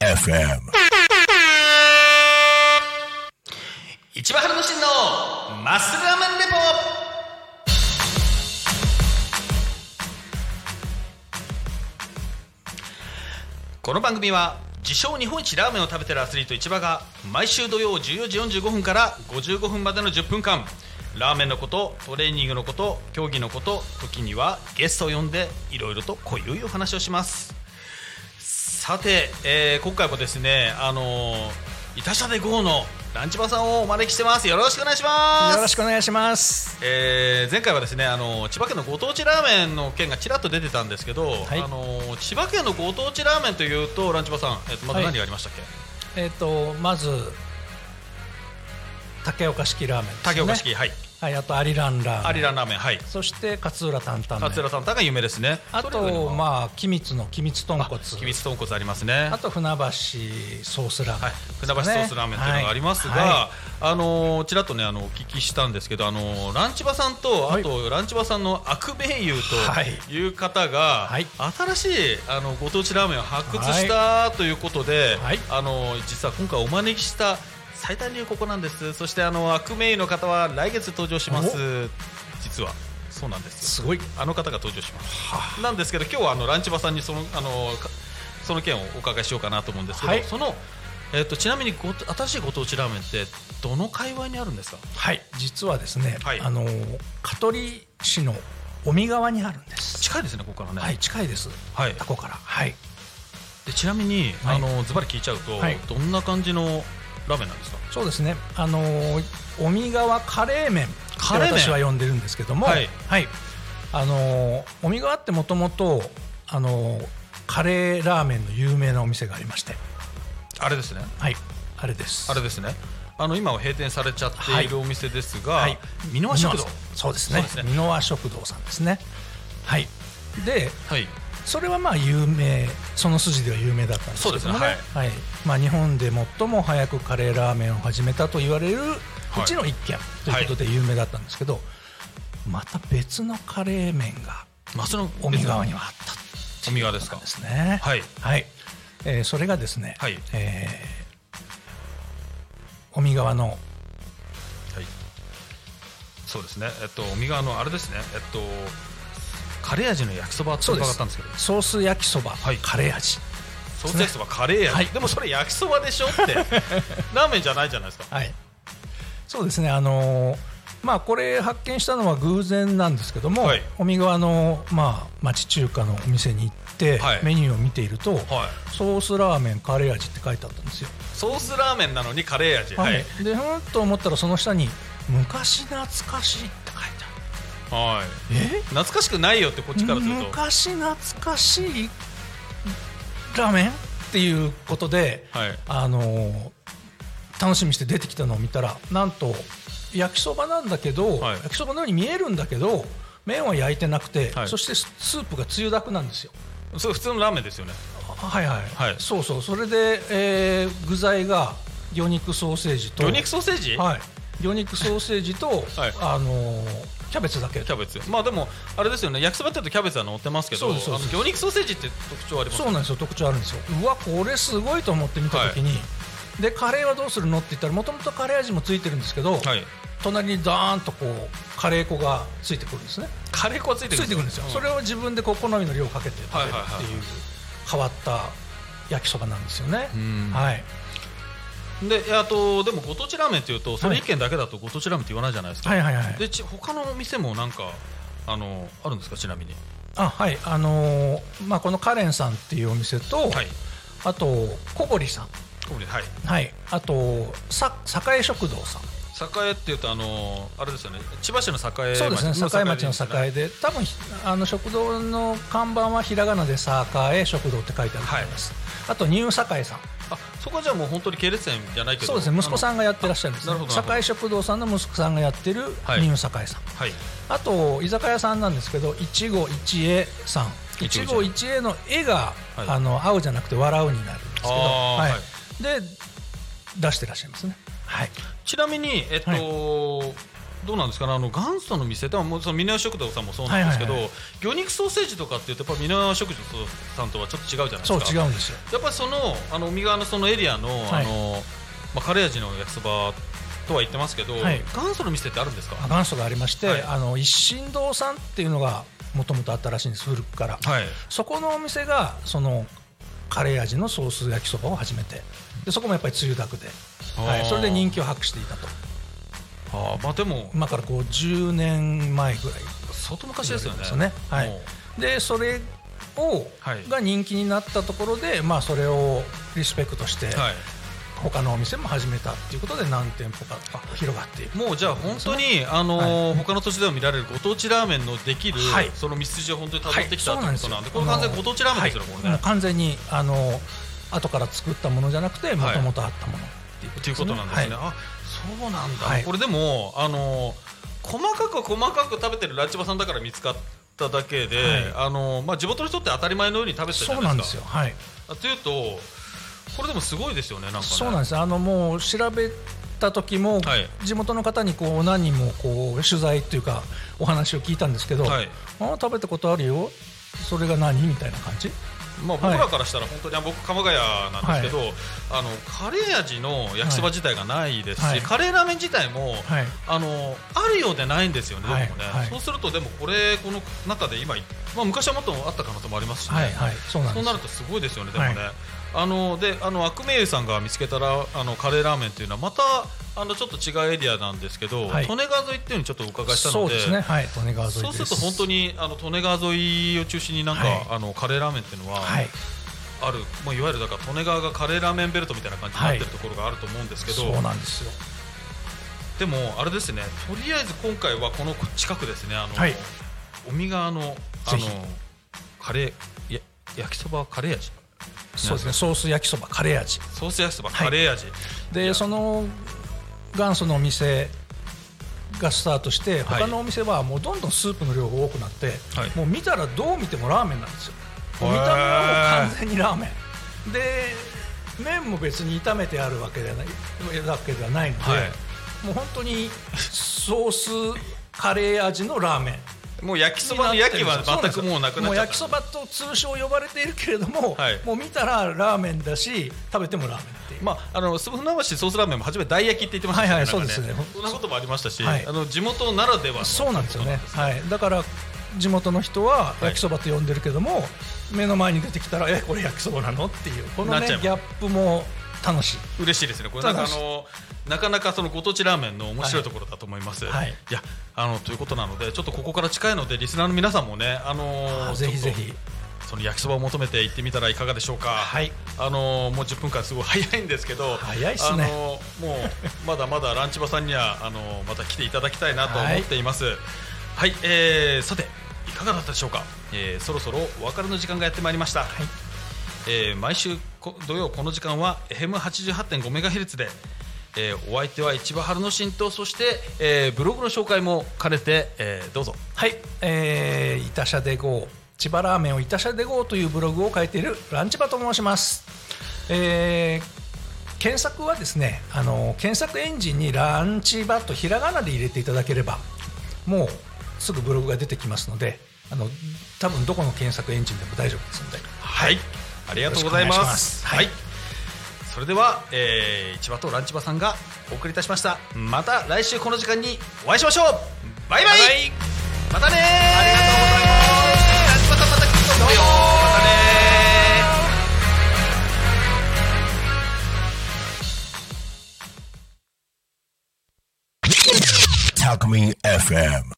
FM. 一番春の真のマッスルラーメンレポこの番組は自称日本一ラーメンを食べてるアスリート市場が毎週土曜14時45分から55分までの10分間ラーメンのことトレーニングのこと競技のこと時にはゲストを呼んでいろいろと濃いお話をします。さて、えー今回もですねあのー、いたしゃで GO のランチバさんをお招きしてます。よろしくお願いします。よろしくお願いします。えー前回はですねあの千葉県のご当地ラーメンの件がちらっと出てたんですけど、はい。あの千葉県のご当地ラーメンというとランチバさん、えっとまずはい。何がありましたっけ、えっ、とまず竹岡式ラーメンね。竹岡式、はい。はい、あとアリランラーメン。アリランラーメンはい。そして勝浦担々麺。勝浦さんたが有名ですね。あとはまあ君津の君津豚骨。秘密豚骨ありますね。あと船橋ソースラーメン、はい、船橋ソースラーメンというのがありますが、はあのーちらっとねあのお聞きしたんですけど、あのーランチバさんと、はい。あとランチバさんの悪名優はい。という方が、はい。新しいあのご当地ラーメンを発掘した、ということで、はい。あのー実は今回お招きした最短流ここなんですそしてあの悪名優の方は来月登場します実はそうなんですすごい。あの方が登場します。なんですけど今日はあのランチバさんにそのあのかその件をお伺いしようかなと思うんですけど、はいそのえっ、とちなみにご新しいご当地ラーメンってどの界隈にあるんですか？はい、実はですね、はいあの香取市の尾身川にあるんです。近いですねここからね。はい、近いです。はいここから。はい。でちなみに、はいあのズバリ聞いちゃうと、はいどんな感じのラーメンなんですか？そうですね。あの尾身川カレー麺カレー麺？私は呼んでるんですけども、はいあの尾身川ってもともとあのカレーラーメンの有名なお店がありまして、あれですね。はい、あれです。あれですね。あの今は閉店されちゃっているお店ですが、はい箕輪食堂。そうですね。そうですね箕輪食堂さんですね。はい。で、はい。それはまあ有名その筋では有名だったんですけどもね。そうですね。はい。まあ、日本で最も早くカレーラーメンを始めたと言われるうちの一軒ということで有名だったんですけど、また別のカレー麺が尾身川にはあった尾身川ですかですね。はい。はい。えーそれがですね、はい。えー尾身川のはい。そうですね。えっと、尾身川のあれですね。えっと、カレー味の焼きそばって伺ったんですけど。ソース焼きそば、はい。カレー味。ソース焼きそばカレー味、はい。でもそれ焼きそばでしょって。ラーメンじゃないじゃないですか。はい、そうですね、あのーまあ、これ発見したのは偶然なんですけども、はい。尾身川の、まあ、町中華のお店に行って、はい。メニューを見ていると、はい。ソースラーメンカレー味って書いてあったんですよ。ソースラーメンなのにカレー味。はい、はい。でふーんと思ったらその下に「昔懐かしい」って書い。え？懐かしくないよってこっちからすると。昔懐かしいラーメンっていうことで、はい。あのー楽しみにして出てきたのを見たらなんと焼きそばなんだけど、はい。焼きそばのように見えるんだけど麺は焼いてなくて、はい。そしてススープがつゆだくなんですよ。それ普通のラーメンですよね。はいはい、はい。そうそう。それで、えー具材が魚肉ソーセージと魚肉ソーセージ、はい。魚肉ソーセージと、はい。あのーキャベツだけ。キャベツ。まあでもあれですよね。焼きそばって言うとキャベツは乗ってますけど魚肉ソーセージって特徴ありますそうなんですよ特徴あるんですよ。うわこれすごいと思って見た時に、でカレーはどうするの？って言ったらもともとカレー味もついてるんですけど、はい。隣にダーンとこうカレー粉がついてくるんですね。カレー粉はついてくるんですよ、それを自分でこう好みの量をかけて食べるっていうはいはいはい変わった焼きそばなんですよね。ん。はいであとでもご当地ラーメンっていうとそれ一軒だけだとご当地ラーメンって言わないじゃないですか、はいはいはいでち他のお店もなんかあのあるんですか？ちなみに。あはい。あのーまあこのカレンさんっていうお店と、はい。あと小堀さん。ここではい。はい。あとさ栄食堂さん。栄っていうとあのあれですよね。千葉市の栄そうですね。栄町の栄で。で多分ひあの食堂の看板はひらがなで栄食堂って書いてあると思います、あとニュー栄さん。あそこはじゃあもう本当に系列店じゃないけど。そうですね。息子さんががやってらっしゃるんですなるほどなるほど。栄食堂さんの息子さんがやってるニュはいー栄さん、はい。あと居酒屋さんなんですけど一期一会さん。一期一会。の絵が、はい。あの会うじゃなくて笑うになるんですけど、はい。で出してらっしゃいますね。はい。ちなみにえっと、どうなんですかね？あの元祖の店でもそのミ食堂さんもそうなんですけど、魚肉ソーセージとかっていうとやっぱミネヤ食堂さんとはちょっと違うじゃないですそうか違うんですよ。やっぱりそのあの海側のそのエリアの、はい。あのまあ、カレー味の焼きそばとは言ってますけど、はい。元祖の店ってあるんですか？元祖がありまして、はい。あの一心堂さんっていうのがもともとあったらしいんです古くから、はい。そこのお店がそのカレー味のソース焼きそばを始めてでそこもやっぱりつゆだくで、はい、それで人気を博していたとあーまあでも今からこう10年前ぐらい。相当昔ですよね。ですよね。はい。でそれを、はい。が人気になったところで、まあ、それをリスペクトして、はい。他のお店も始めたっていうことで何店舗か広がっていくもうじゃあ本当に、あのー他の土地でも見られるご当地ラーメンのできる、はい。その道筋を本当に辿ってきたということなんで、こそうなんです。よれ完全にご当地ラーメンですよ、はいこれね。完全にあの後から作ったものじゃなくてもともとあったものっていうっていうことなんですね。はい。あそうなんだ、はい。これでも、あのー細かく細かく食べてるランチバさんだから見つかっただけで、はい。あのーまあ、地元の人って当たり前のように食べてたじそうゃなでか。ないんですすよ。はい。あというと、これでもすごいですよね、なんかね。そうなんです。あのもう調べた時も、はい。地元の方にこう何人もこう取材っていうかお話を聞いたんですけど、はいあ食べたことあるよ。それが何？みたいな感じまあ、僕らからしたら本当に、あ僕鎌ヶ谷なんですけど、あのカレー味の焼きそば自体がないですし、はい。カレーラーメン自体も、はい。あのあるようでないんですよね、はい。ね、はい。そうするとでもこれこの中で今、まあ、昔はもっとあった可能性もありますしね、はい。はい。そうなるとすごいですよねでもね、はい。あのであのアクメイユさんが見つけたらあのカレーラーメンっていうのはまたあのちょっと違うエリアなんですけど、はい。利根川沿いっていうのにちょっとお伺いしたのでそうですね。はい利根川沿いです。そうすると本当にあの利根川沿いを中心になんか、はい。あのカレーラーメンっていうのは、はい。ある、もういわゆるだから利根川がカレーラーメンベルトみたいな感じになってるところがあると思うんですけど、そうなんですよ。でもあれですねとりあえず今回はこの近くですねあの、はい。海側のあのカレーや焼きそばカレー味そうですね。ソース焼きそばカレー味。ソース焼きそばはい。カレー味、でその元祖のお店がスタートしてはい。他のお店はもうどんどんスープの量が多くなって、はい。もう見たらどう見てもラーメンなんですよ。見た目はもう完全にラーメン。で麺も別に炒めてあるわけではないわけではないので、はい。もう本当にソースカレー味のラーメンもう焼きそばの焼きは全くもうなくなっちゃった。もう焼きそばと通称呼ばれているけれども、はい。もう見たらラーメンだし食べてもラーメンっていう、まあ、あの船橋ソースラーメンも初め大焼きって言ってましたね、はいはいそうですね。そんなこともありましたし、はい。あの地元ならではの。そうなんですよね、はい、だから地元の人は焼きそばと呼んでるけども、目の前に出てきたらえこれ焼きそばなの？っていう。このねギャップも楽しい嬉しいですね、これなんかあのなかなかそのご当地ラーメンの面白いところだと思います。はいやあのということなので、ちょっとここから近いので、リスナーの皆さんもね、あのぜひぜひその焼きそばを求めて行ってみたらいかがでしょうか。はいあのーもう10分間すごい早いんですけど、早いっすねあのーもうまだまだランチバさんにはあのーまた来ていただきたいなと思っています。はい、えーさていかがだったでしょうか。えーそろそろお別れの時間がやってまいりました。えー毎週こ土曜この時間は FM88.5 メガヘルツで、えーお相手は市場春之進とそして、えーブログの紹介も兼ねて、えーどうぞ。はい、えー、イタシャデゴー千葉ラーメンをイタシャデゴーというブログを書いているランチバと申します、えー検索はですねあの検索エンジンにランチバとひらがなで入れていただければもうすぐブログが出てきますのであの多分どこの検索エンジンでも大丈夫ですので。はいありがとうございます。はい、はい。それでは、えー、市場とランチバさんがお送りいたしました。また来週この時間にお会いしましょう。バイバイ。またねありがとうございます。ランチバさんまた来ると思うよまたね FM.